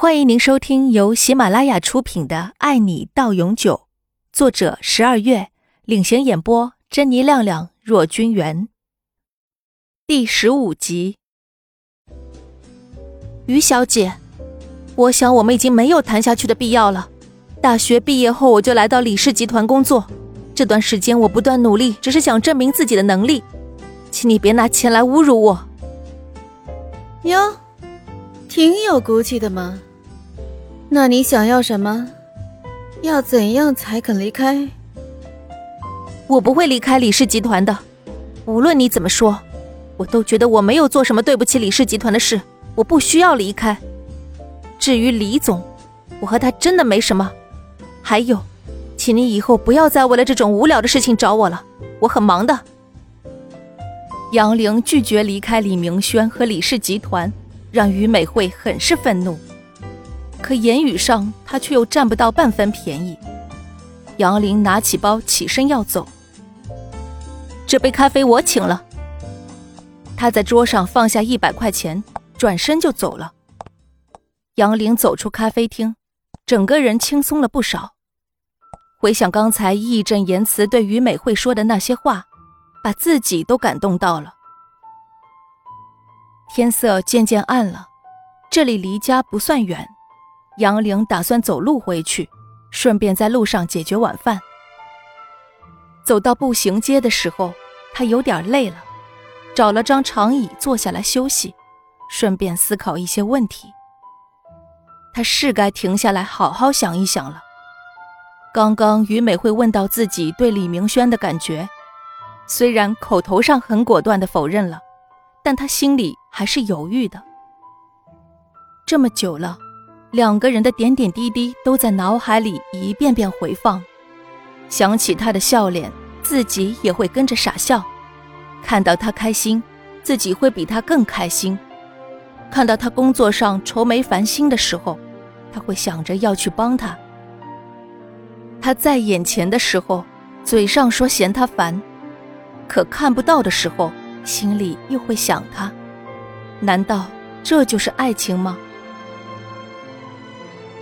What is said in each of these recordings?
欢迎您收听由喜马拉雅出品的《爱你到永久》，作者十二月领衔演播，珍妮、亮亮、若君元。第十五集，于小姐，我想我们已经没有谈下去的必要了。大学毕业后，我就来到李氏集团工作，这段时间我不断努力，只是想证明自己的能力，请你别拿钱来侮辱我。哟，挺有骨气的嘛。那你想要什么？要怎样才肯离开？我不会离开李氏集团的，无论你怎么说，我都觉得我没有做什么对不起李氏集团的事，我不需要离开。至于李总，我和他真的没什么。还有，请你以后不要再为了这种无聊的事情找我了，我很忙的。杨玲拒绝离开李明轩和李氏集团，让于美惠很是愤怒。可言语上，他却又占不到半分便宜。杨林拿起包，起身要走。这杯咖啡我请了。他在桌上放下一百块钱，转身就走了。杨林走出咖啡厅，整个人轻松了不少。回想刚才义正言辞对于美惠说的那些话，把自己都感动到了。天色渐渐暗了，这里离家不算远。杨玲打算走路回去，顺便在路上解决晚饭。走到步行街的时候，他有点累了，找了张长椅坐下来休息，顺便思考一些问题。他是该停下来好好想一想了。刚刚于美会问到自己对李明轩的感觉，虽然口头上很果断的否认了，但他心里还是犹豫的。这么久了。两个人的点点滴滴都在脑海里一遍遍回放，想起他的笑脸，自己也会跟着傻笑；看到他开心，自己会比他更开心；看到他工作上愁眉烦心的时候，他会想着要去帮他。他在眼前的时候，嘴上说嫌他烦，可看不到的时候，心里又会想他。难道这就是爱情吗？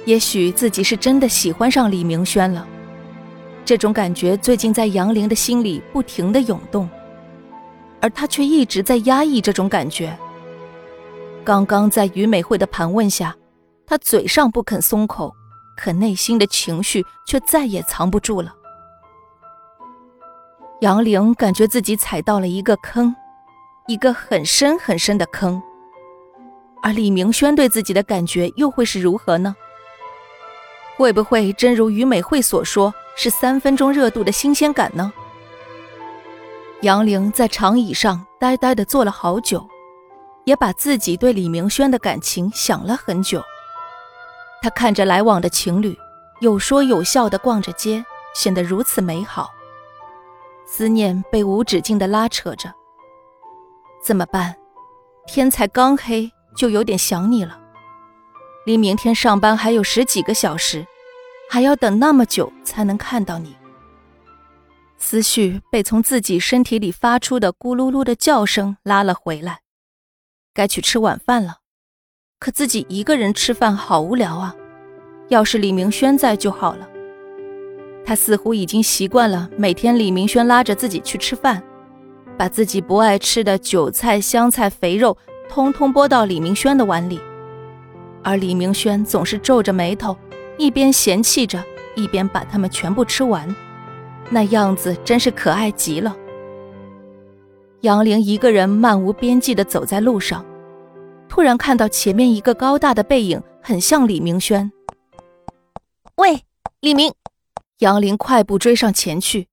也许自己是真的喜欢上李明轩了，这种感觉最近在杨玲的心里不停的涌动，而他却一直在压抑这种感觉。刚刚在于美惠的盘问下，他嘴上不肯松口，可内心的情绪却再也藏不住了。杨玲感觉自己踩到了一个坑，一个很深很深的坑，而李明轩对自己的感觉又会是如何呢？会不会真如于美惠所说，是三分钟热度的新鲜感呢？杨玲在长椅上呆呆地坐了好久，也把自己对李明轩的感情想了很久。他看着来往的情侣，有说有笑地逛着街，显得如此美好。思念被无止境地拉扯着。怎么办？天才刚黑，就有点想你了。离明天上班还有十几个小时，还要等那么久才能看到你。思绪被从自己身体里发出的咕噜噜的叫声拉了回来，该去吃晚饭了。可自己一个人吃饭好无聊啊！要是李明轩在就好了。他似乎已经习惯了每天李明轩拉着自己去吃饭，把自己不爱吃的韭菜、香菜、肥肉通通拨到李明轩的碗里。而李明轩总是皱着眉头，一边嫌弃着，一边把它们全部吃完，那样子真是可爱极了。杨玲一个人漫无边际地走在路上，突然看到前面一个高大的背影，很像李明轩。喂，李明！杨玲快步追上前去，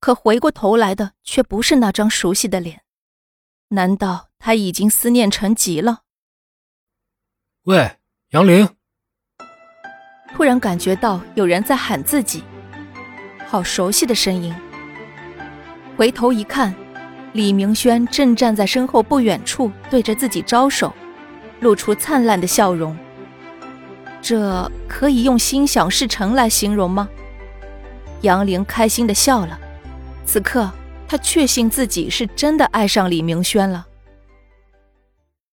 可回过头来的却不是那张熟悉的脸，难道他已经思念成疾了？喂，杨玲！突然感觉到有人在喊自己，好熟悉的声音。回头一看，李明轩正站在身后不远处，对着自己招手，露出灿烂的笑容。这可以用心想事成来形容吗？杨玲开心的笑了，此刻她确信自己是真的爱上李明轩了。